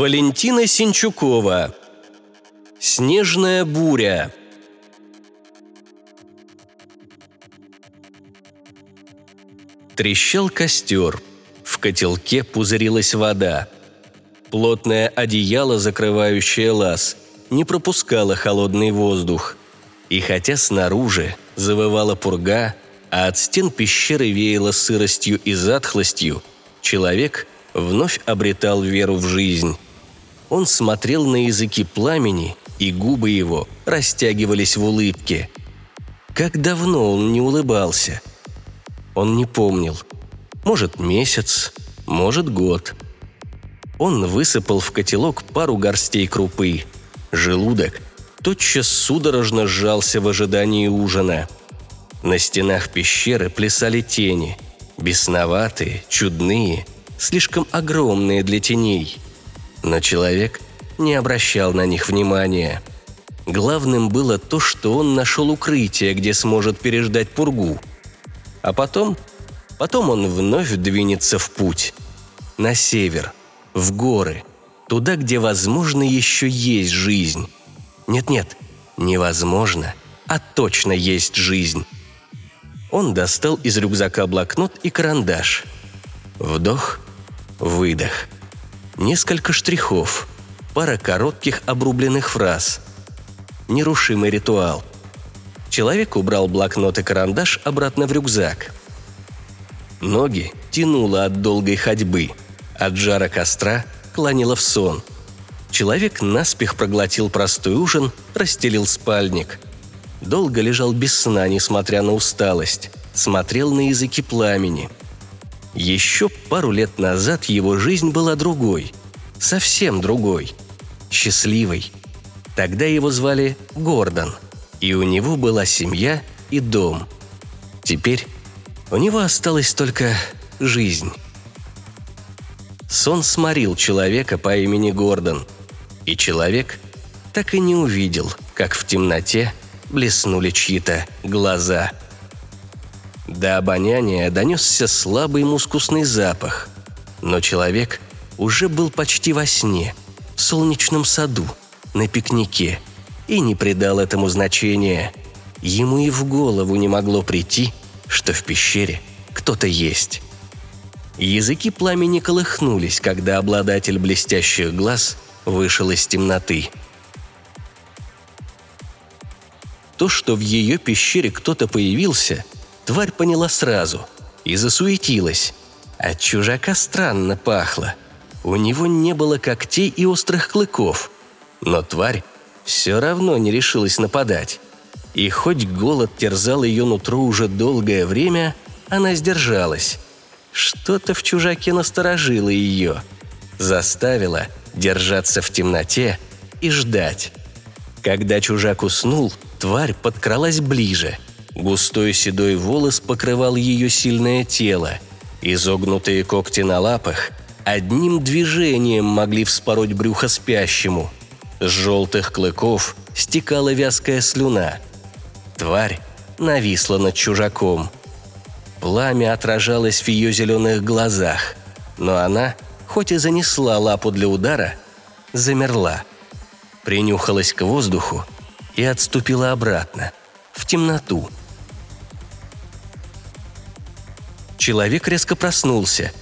Валентина Синчукова. Снежная буря. Трещал костер. В котелке пузырилась вода. Плотное одеяло, закрывающее лаз, не пропускало холодный воздух. И хотя снаружи завывала пурга, а от стен пещеры веяло сыростью и затхлостью, человек вновь обретал веру в жизнь. Он смотрел на языки пламени, и губы его растягивались в улыбке. Как давно он не улыбался? Он не помнил. Может, месяц, может, год. Он высыпал в котелок пару горстей крупы. Желудок тотчас судорожно сжался в ожидании ужина. На стенах пещеры плясали тени, бесноватые, чудные, слишком огромные для теней. Но человек не обращал на них внимания. Главным было то, что он нашел укрытие, где сможет переждать пургу. А потом, потом он вновь двинется в путь. На север, в горы, туда, где, возможно, еще есть жизнь. Нет-нет, невозможно, а точно есть жизнь. Он достал из рюкзака блокнот и карандаш. Вдох, выдох. Несколько штрихов, пара коротких обрубленных фраз. Нерушимый ритуал. Человек убрал блокнот и карандаш обратно в рюкзак. Ноги тянуло от долгой ходьбы. От жара костра кланяло в сон. Человек наспех проглотил простой ужин, расстелил спальник. Долго лежал без сна, несмотря на усталость. Смотрел на языки пламени. Еще пару лет назад его жизнь была другой. Совсем другой. Счастливой. Тогда его звали Гордон – и у него была семья и дом. Теперь у него осталась только жизнь. Сон сморил человека по имени Гордон, и человек так и не увидел, как в темноте блеснули чьи-то глаза. До обоняния донесся слабый мускусный запах, но человек уже был почти во сне, в солнечном саду, на пикнике – и не придал этому значения. Ему и в голову не могло прийти, что в пещере кто-то есть. Языки пламени колыхнулись, когда обладатель блестящих глаз вышел из темноты. То, что в ее пещере кто-то появился, тварь поняла сразу и засуетилась. От чужака странно пахло. У него не было когтей и острых клыков, но тварь все равно не решилась нападать. И хоть голод терзал ее нутро уже долгое время, она сдержалась. Что-то в чужаке насторожило ее, заставило держаться в темноте и ждать. Когда чужак уснул, тварь подкралась ближе. Густой седой волос покрывал ее сильное тело. Изогнутые когти на лапах одним движением могли вспороть брюхо спящему – с желтых клыков стекала вязкая слюна. Тварь нависла над чужаком. Пламя отражалось в ее зеленых глазах, но она, хоть и занесла лапу для удара, замерла. Принюхалась к воздуху и отступила обратно, в темноту. Человек резко проснулся.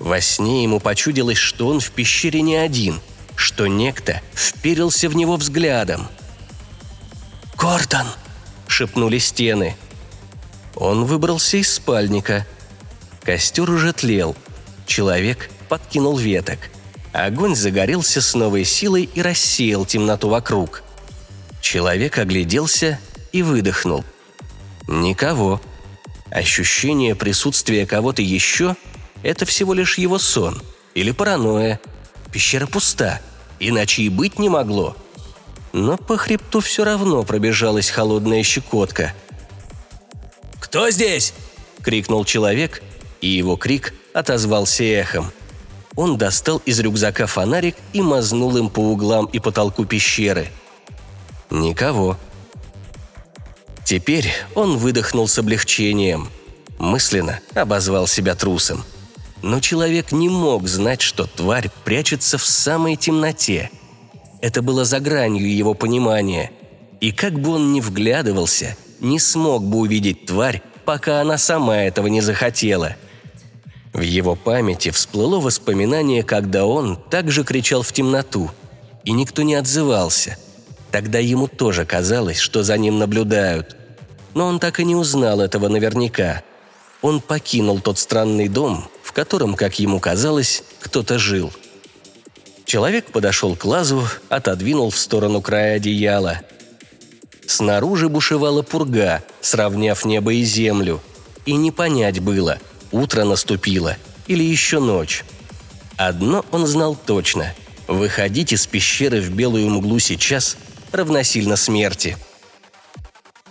Во сне ему почудилось, что он в пещере не один – что некто вперился в него взглядом. «Гордон!» – шепнули стены. Он выбрался из спальника. Костер уже тлел. Человек подкинул веток. Огонь загорелся с новой силой и рассеял темноту вокруг. Человек огляделся и выдохнул. Никого. Ощущение присутствия кого-то еще – это всего лишь его сон или паранойя. Пещера пуста – иначе и быть не могло. Но по хребту все равно пробежалась холодная щекотка. «Кто здесь?» – крикнул человек, и его крик отозвался эхом. Он достал из рюкзака фонарик и мазнул им по углам и потолку пещеры. Никого. Теперь он выдохнул с облегчением. Мысленно обозвал себя трусом. Но человек не мог знать, что тварь прячется в самой темноте. Это было за гранью его понимания. И как бы он ни вглядывался, не смог бы увидеть тварь, пока она сама этого не захотела. В его памяти всплыло воспоминание, когда он также кричал в темноту, и никто не отзывался. Тогда ему тоже казалось, что за ним наблюдают. Но он так и не узнал этого наверняка. Он покинул тот странный дом, в котором, как ему казалось, кто-то жил. Человек подошел к лазу, отодвинул в сторону края одеяла. Снаружи бушевала пурга, сравняв небо и землю. И не понять было, утро наступило или еще ночь. Одно он знал точно – выходить из пещеры в белую мглу сейчас равносильно смерти.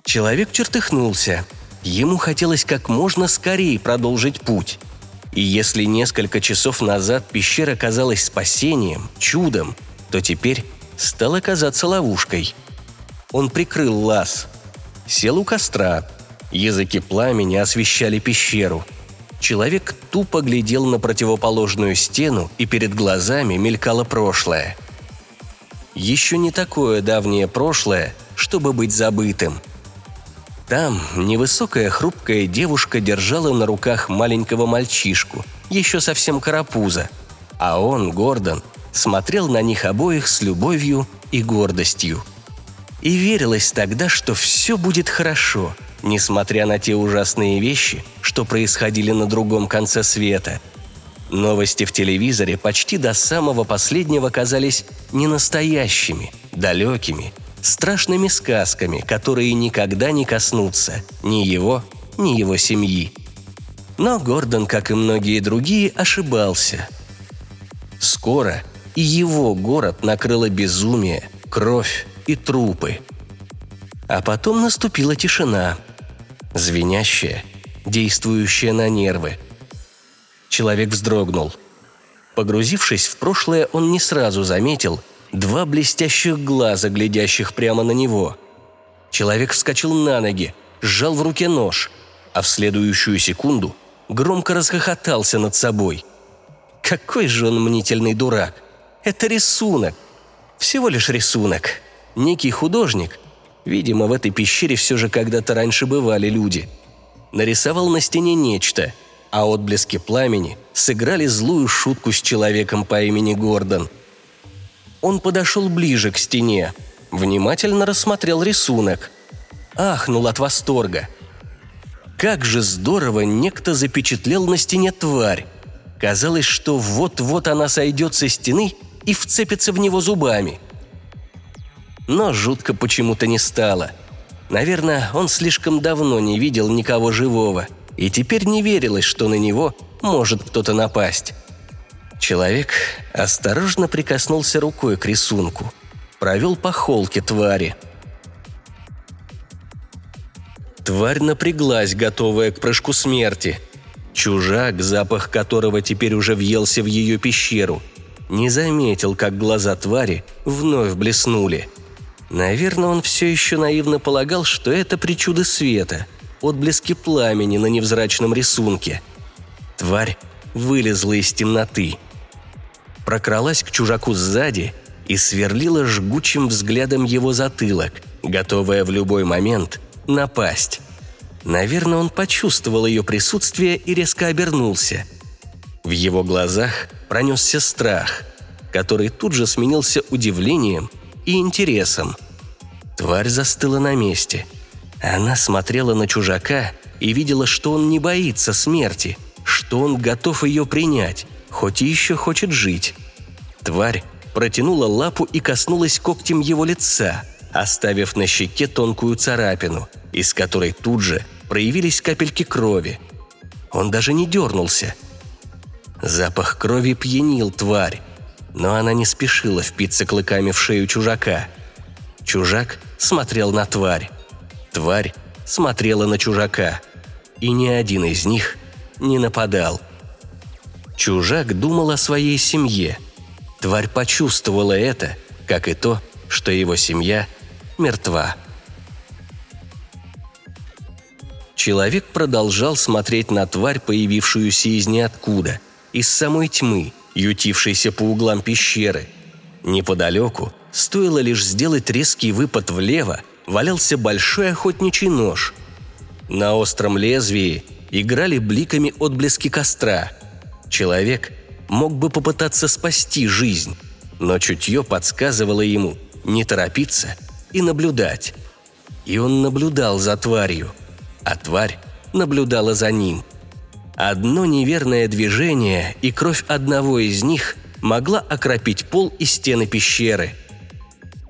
Человек чертыхнулся. Ему хотелось как можно скорее продолжить путь – и если несколько часов назад пещера казалась спасением, чудом, то теперь стала казаться ловушкой. Он прикрыл лаз. Сел у костра. Языки пламени освещали пещеру. Человек тупо глядел на противоположную стену, и перед глазами мелькало прошлое. Еще не такое давнее прошлое, чтобы быть забытым – там невысокая хрупкая девушка держала на руках маленького мальчишку, еще совсем карапуза, а он, Гордон, смотрел на них обоих с любовью и гордостью. И верилось тогда, что все будет хорошо, несмотря на те ужасные вещи, что происходили на другом конце света. Новости в телевизоре почти до самого последнего казались ненастоящими, далекими страшными сказками, которые никогда не коснутся ни его, ни его семьи. Но Гордон, как и многие другие, ошибался. Скоро и его город накрыло безумие, кровь и трупы. А потом наступила тишина, звенящая, действующая на нервы. Человек вздрогнул. Погрузившись в прошлое, он не сразу заметил – два блестящих глаза, глядящих прямо на него. Человек вскочил на ноги, сжал в руке нож, а в следующую секунду громко расхохотался над собой. Какой же он мнительный дурак! Это рисунок! Всего лишь рисунок. Некий художник, видимо, в этой пещере все же когда-то раньше бывали люди, нарисовал на стене нечто, а отблески пламени сыграли злую шутку с человеком по имени Гордон – он подошел ближе к стене, внимательно рассмотрел рисунок. Ахнул от восторга. Как же здорово некто запечатлел на стене тварь. Казалось, что вот-вот она сойдет со стены и вцепится в него зубами. Но жутко почему-то не стало. Наверное, он слишком давно не видел никого живого, и теперь не верилось, что на него может кто-то напасть. Человек осторожно прикоснулся рукой к рисунку, провел по холке твари. Тварь напряглась, готовая к прыжку смерти. Чужак, запах которого теперь уже въелся в ее пещеру, не заметил, как глаза твари вновь блеснули. Наверное, он все еще наивно полагал, что это причуды света, отблески пламени на невзрачном рисунке. Тварь вылезла из темноты – прокралась к чужаку сзади и сверлила жгучим взглядом его затылок, готовая в любой момент напасть. Наверное, он почувствовал ее присутствие и резко обернулся. В его глазах пронесся страх, который тут же сменился удивлением и интересом. Тварь застыла на месте. Она смотрела на чужака и видела, что он не боится смерти, что он готов ее принять, хоть и еще хочет жить. Тварь протянула лапу и коснулась когтем его лица, оставив на щеке тонкую царапину, из которой тут же проявились капельки крови. Он даже не дернулся. Запах крови пьянил тварь, но она не спешила впиться клыками в шею чужака. Чужак смотрел на тварь. Тварь смотрела на чужака. И ни один из них не нападал – Чужак думал о своей семье. Тварь почувствовала это, как и то, что его семья мертва. Человек продолжал смотреть на тварь, появившуюся из ниоткуда, из самой тьмы, ютившейся по углам пещеры. Неподалеку, стоило лишь сделать резкий выпад влево, валялся большой охотничий нож. На остром лезвии играли бликами отблески костра. Человек мог бы попытаться спасти жизнь, но чутье подсказывало ему не торопиться и наблюдать. И он наблюдал за тварью, а тварь наблюдала за ним. Одно неверное движение и кровь одного из них могла окропить пол и стены пещеры.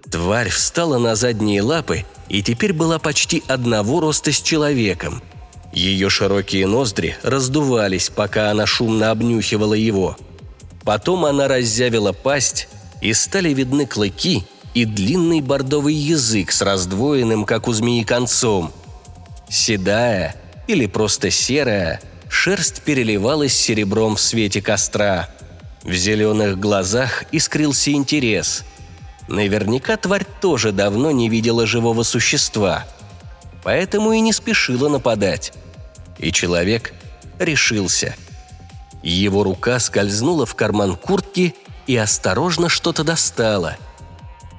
Тварь встала на задние лапы и теперь была почти одного роста с человеком. Ее широкие ноздри раздувались, пока она шумно обнюхивала его. Потом она раззявила пасть, и стали видны клыки и длинный бордовый язык с раздвоенным, как у змеи, концом. Седая или просто серая, шерсть переливалась серебром в свете костра. В зеленых глазах искрился интерес. Наверняка тварь тоже давно не видела живого существа, поэтому и не спешила нападать. И человек решился. Его рука скользнула в карман куртки и осторожно что-то достала.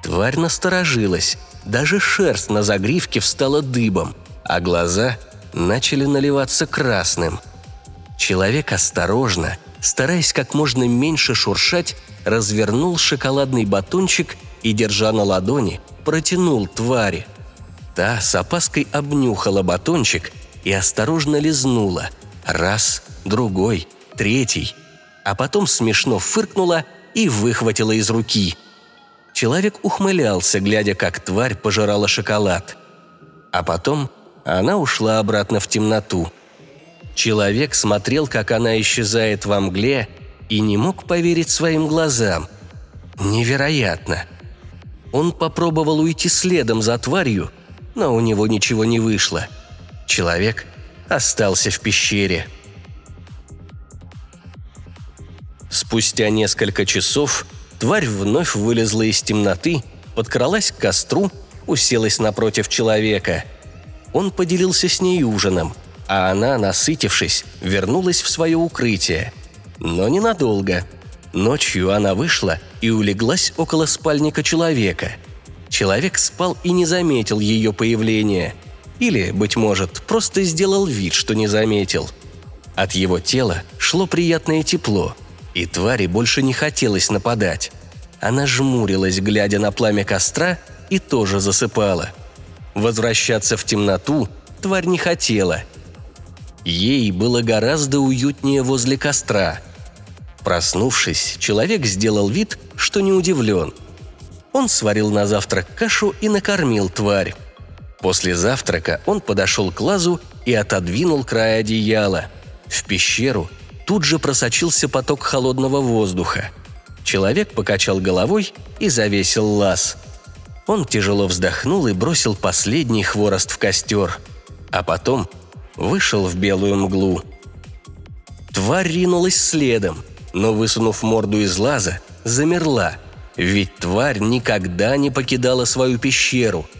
Тварь насторожилась, даже шерсть на загривке встала дыбом, а глаза начали наливаться красным. Человек осторожно, стараясь как можно меньше шуршать, развернул шоколадный батончик и, держа на ладони, протянул твари. Та с опаской обнюхала батончик и осторожно лизнула. Раз, другой, третий. А потом смешно фыркнула и выхватила из руки. Человек ухмылялся, глядя, как тварь пожирала шоколад. А потом она ушла обратно в темноту. Человек смотрел, как она исчезает во мгле, и не мог поверить своим глазам. Невероятно. Он попробовал уйти следом за тварью, но у него ничего не вышло – Человек остался в пещере. Спустя несколько часов тварь вновь вылезла из темноты, подкралась к костру, уселась напротив человека. Он поделился с ней ужином, а она, насытившись, вернулась в свое укрытие. Но ненадолго. Ночью она вышла и улеглась около спальника человека. Человек спал и не заметил ее появления – или, быть может, просто сделал вид, что не заметил. От его тела шло приятное тепло, и твари больше не хотелось нападать. Она жмурилась, глядя на пламя костра, и тоже засыпала. Возвращаться в темноту тварь не хотела. Ей было гораздо уютнее возле костра. Проснувшись, человек сделал вид, что не удивлен. Он сварил на завтрак кашу и накормил тварь. После завтрака он подошел к лазу и отодвинул край одеяла. В пещеру тут же просочился поток холодного воздуха. Человек покачал головой и завесил лаз. Он тяжело вздохнул и бросил последний хворост в костер. А потом вышел в белую мглу. Тварь ринулась следом, но, высунув морду из лаза, замерла, ведь тварь никогда не покидала свою пещеру –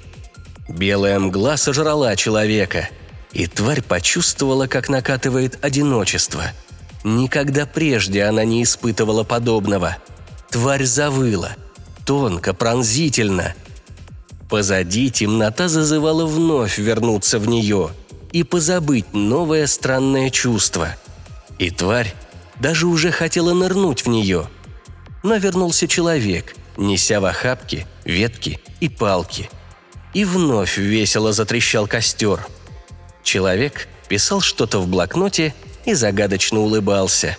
Белая мгла сожрала человека, и тварь почувствовала, как накатывает одиночество. Никогда прежде она не испытывала подобного. Тварь завыла. Тонко, пронзительно. Позади темнота зазывала вновь вернуться в нее и позабыть новое странное чувство. И тварь даже уже хотела нырнуть в нее. Но вернулся человек, неся в охапке ветки и палки – и вновь весело затрещал костер. Человек писал что-то в блокноте и загадочно улыбался.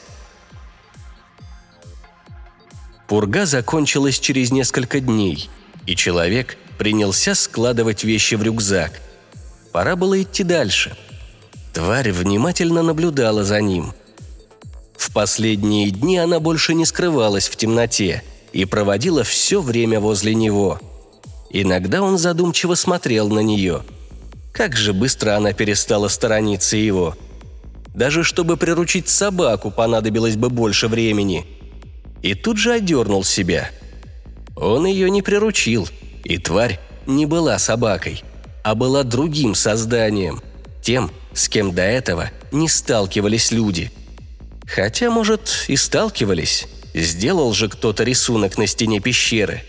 Пурга закончилась через несколько дней, и человек принялся складывать вещи в рюкзак. Пора было идти дальше. Тварь внимательно наблюдала за ним. В последние дни она больше не скрывалась в темноте и проводила все время возле него – Иногда он задумчиво смотрел на нее. Как же быстро она перестала сторониться его. Даже чтобы приручить собаку, понадобилось бы больше времени. И тут же одернул себя. Он ее не приручил, и тварь не была собакой, а была другим созданием, тем, с кем до этого не сталкивались люди. Хотя, может, и сталкивались. Сделал же кто-то рисунок на стене пещеры.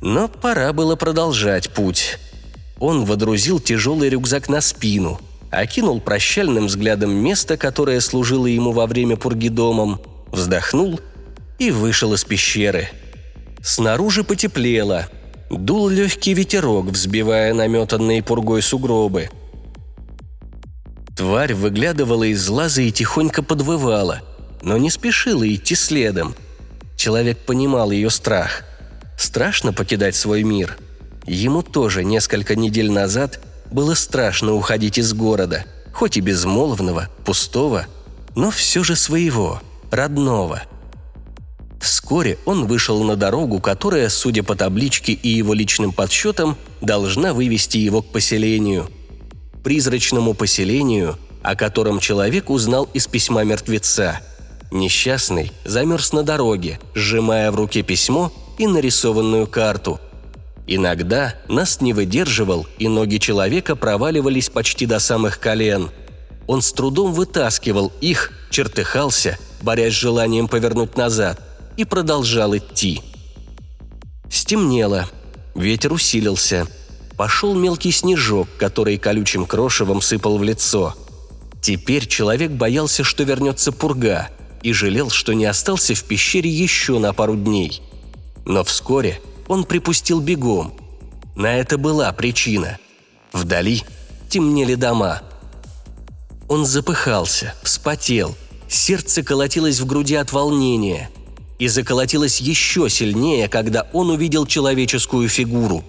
Но пора было продолжать путь. Он водрузил тяжелый рюкзак на спину, окинул прощальным взглядом место, которое служило ему во время пурги домом, вздохнул и вышел из пещеры. Снаружи потеплело. Дул легкий ветерок, взбивая наметанные пургой сугробы. Тварь выглядывала из лаза и тихонько подвывала, но не спешила идти следом. Человек понимал ее страх. Страшно покидать свой мир. Ему тоже несколько недель назад было страшно уходить из города, хоть и безмолвного, пустого, но все же своего, родного – Вскоре он вышел на дорогу, которая, судя по табличке и его личным подсчетам, должна вывести его к поселению. Призрачному поселению, о котором человек узнал из письма мертвеца. Несчастный замерз на дороге, сжимая в руке письмо и нарисованную карту. Иногда нас не выдерживал, и ноги человека проваливались почти до самых колен. Он с трудом вытаскивал их, чертыхался, борясь с желанием повернуть назад – и продолжал идти. Стемнело, ветер усилился. Пошел мелкий снежок, который колючим крошевом сыпал в лицо. Теперь человек боялся, что вернется пурга, и жалел, что не остался в пещере еще на пару дней. Но вскоре он припустил бегом. На это была причина. Вдали темнели дома. Он запыхался, вспотел, сердце колотилось в груди от волнения – и заколотилось еще сильнее, когда он увидел человеческую фигуру.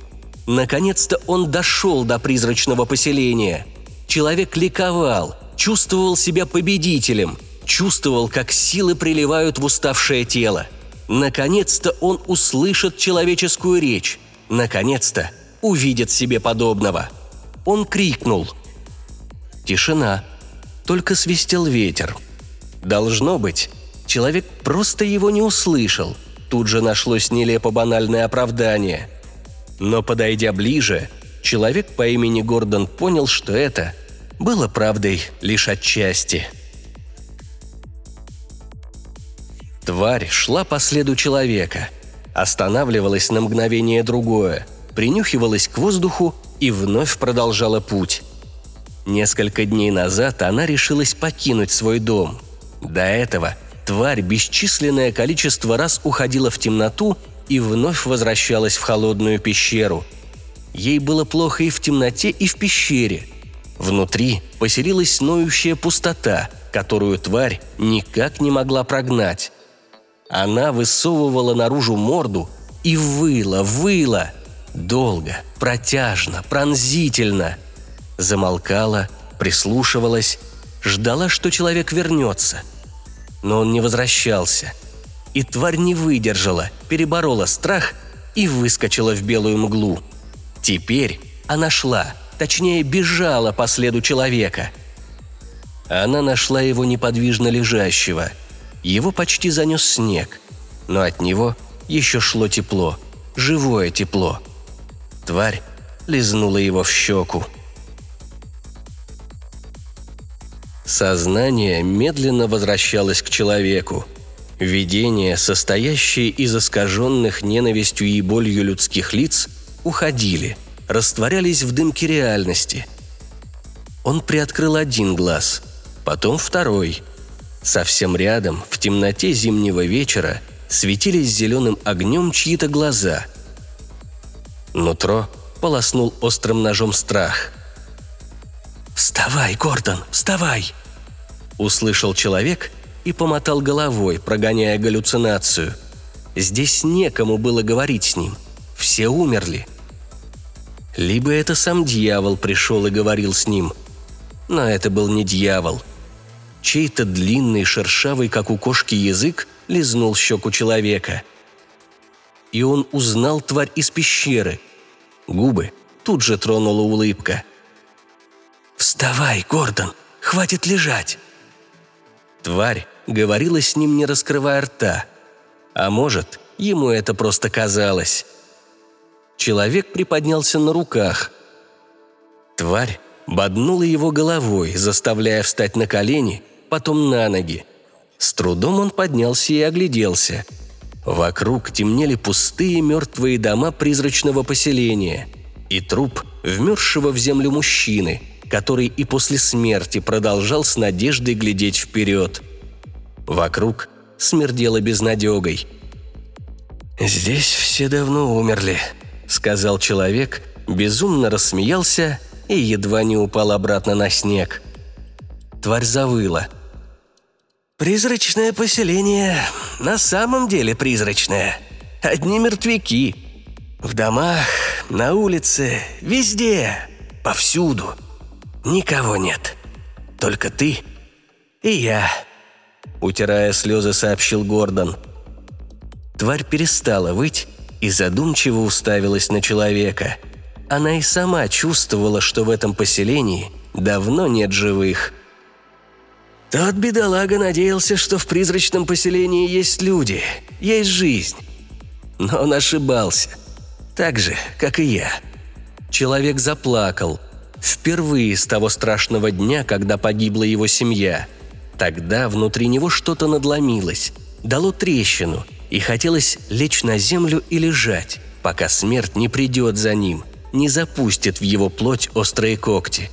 Наконец-то он дошел до призрачного поселения. Человек ликовал, чувствовал себя победителем, чувствовал, как силы приливают в уставшее тело. Наконец-то он услышит человеческую речь. Наконец-то увидит себе подобного. Он крикнул. Тишина. Только свистел ветер. Должно быть, Человек просто его не услышал. Тут же нашлось нелепо банальное оправдание. Но подойдя ближе, человек по имени Гордон понял, что это было правдой лишь отчасти. Тварь шла по следу человека, останавливалась на мгновение другое, принюхивалась к воздуху и вновь продолжала путь. Несколько дней назад она решилась покинуть свой дом. До этого – Тварь бесчисленное количество раз уходила в темноту и вновь возвращалась в холодную пещеру. Ей было плохо и в темноте, и в пещере. Внутри поселилась ноющая пустота, которую тварь никак не могла прогнать. Она высовывала наружу морду и выла, выла. Долго, протяжно, пронзительно. Замолкала, прислушивалась, ждала, что человек вернется – но он не возвращался. И тварь не выдержала, переборола страх и выскочила в белую мглу. Теперь она шла, точнее бежала по следу человека. Она нашла его неподвижно лежащего. Его почти занес снег, но от него еще шло тепло, живое тепло. Тварь лизнула его в щеку. Сознание медленно возвращалось к человеку. Видения, состоящие из искаженных ненавистью и болью людских лиц, уходили, растворялись в дымке реальности. Он приоткрыл один глаз, потом второй. Совсем рядом, в темноте зимнего вечера, светились зеленым огнем чьи-то глаза. Нутро полоснул острым ножом страх – «Вставай, Гордон, вставай!» Услышал человек и помотал головой, прогоняя галлюцинацию. Здесь некому было говорить с ним. Все умерли. Либо это сам дьявол пришел и говорил с ним. Но это был не дьявол. Чей-то длинный, шершавый, как у кошки, язык лизнул щеку человека. И он узнал тварь из пещеры. Губы тут же тронула улыбка – «Вставай, Гордон! Хватит лежать!» Тварь говорила с ним, не раскрывая рта. А может, ему это просто казалось. Человек приподнялся на руках. Тварь боднула его головой, заставляя встать на колени, потом на ноги. С трудом он поднялся и огляделся. Вокруг темнели пустые мертвые дома призрачного поселения и труп вмерзшего в землю мужчины, который и после смерти продолжал с надеждой глядеть вперед. Вокруг смердело безнадегой. «Здесь все давно умерли», — сказал человек, безумно рассмеялся и едва не упал обратно на снег. Тварь завыла. «Призрачное поселение на самом деле призрачное. Одни мертвяки. В домах, на улице, везде, повсюду. Никого нет. Только ты и я», — утирая слезы, сообщил Гордон. Тварь перестала выть и задумчиво уставилась на человека — она и сама чувствовала, что в этом поселении давно нет живых. Тот бедолага надеялся, что в призрачном поселении есть люди, есть жизнь. Но он ошибался. Так же, как и я. Человек заплакал. Впервые с того страшного дня, когда погибла его семья. Тогда внутри него что-то надломилось, дало трещину, и хотелось лечь на землю и лежать, пока смерть не придет за ним – не запустит в его плоть острые когти.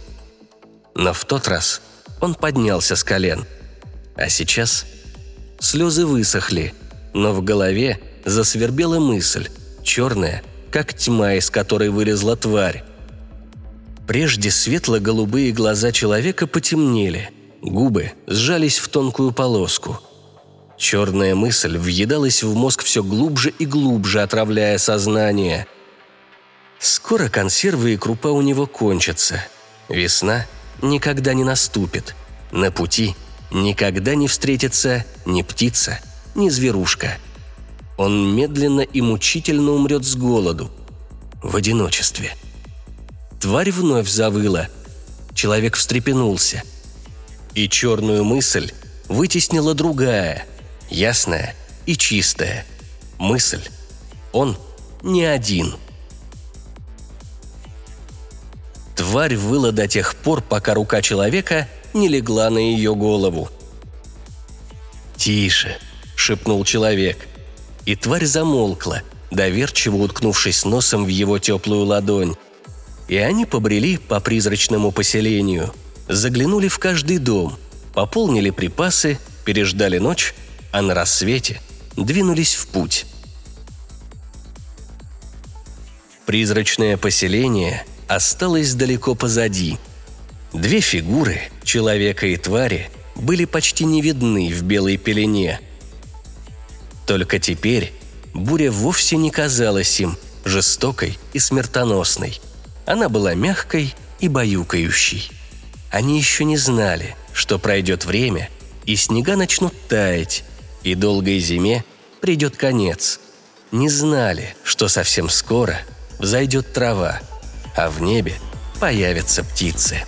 Но в тот раз он поднялся с колен. А сейчас слезы высохли, но в голове засвербела мысль, черная, как тьма, из которой вылезла тварь. Прежде светло-голубые глаза человека потемнели, губы сжались в тонкую полоску. Черная мысль въедалась в мозг все глубже и глубже, отравляя сознание – Скоро консервы и крупа у него кончатся. Весна никогда не наступит. На пути никогда не встретится ни птица, ни зверушка. Он медленно и мучительно умрет с голоду. В одиночестве. Тварь вновь завыла. Человек встрепенулся. И черную мысль вытеснила другая, ясная и чистая. Мысль. Он не один – Тварь выла до тех пор, пока рука человека не легла на ее голову. «Тише», — шепнул человек. И тварь замолкла, доверчиво уткнувшись носом в его теплую ладонь. И они побрели по призрачному поселению, заглянули в каждый дом, пополнили припасы, переждали ночь, а на рассвете двинулись в путь. Призрачное поселение — осталось далеко позади. Две фигуры, человека и твари, были почти не видны в белой пелене. Только теперь буря вовсе не казалась им жестокой и смертоносной. Она была мягкой и баюкающей. Они еще не знали, что пройдет время, и снега начнут таять, и долгой зиме придет конец. Не знали, что совсем скоро взойдет трава – а в небе появятся птицы.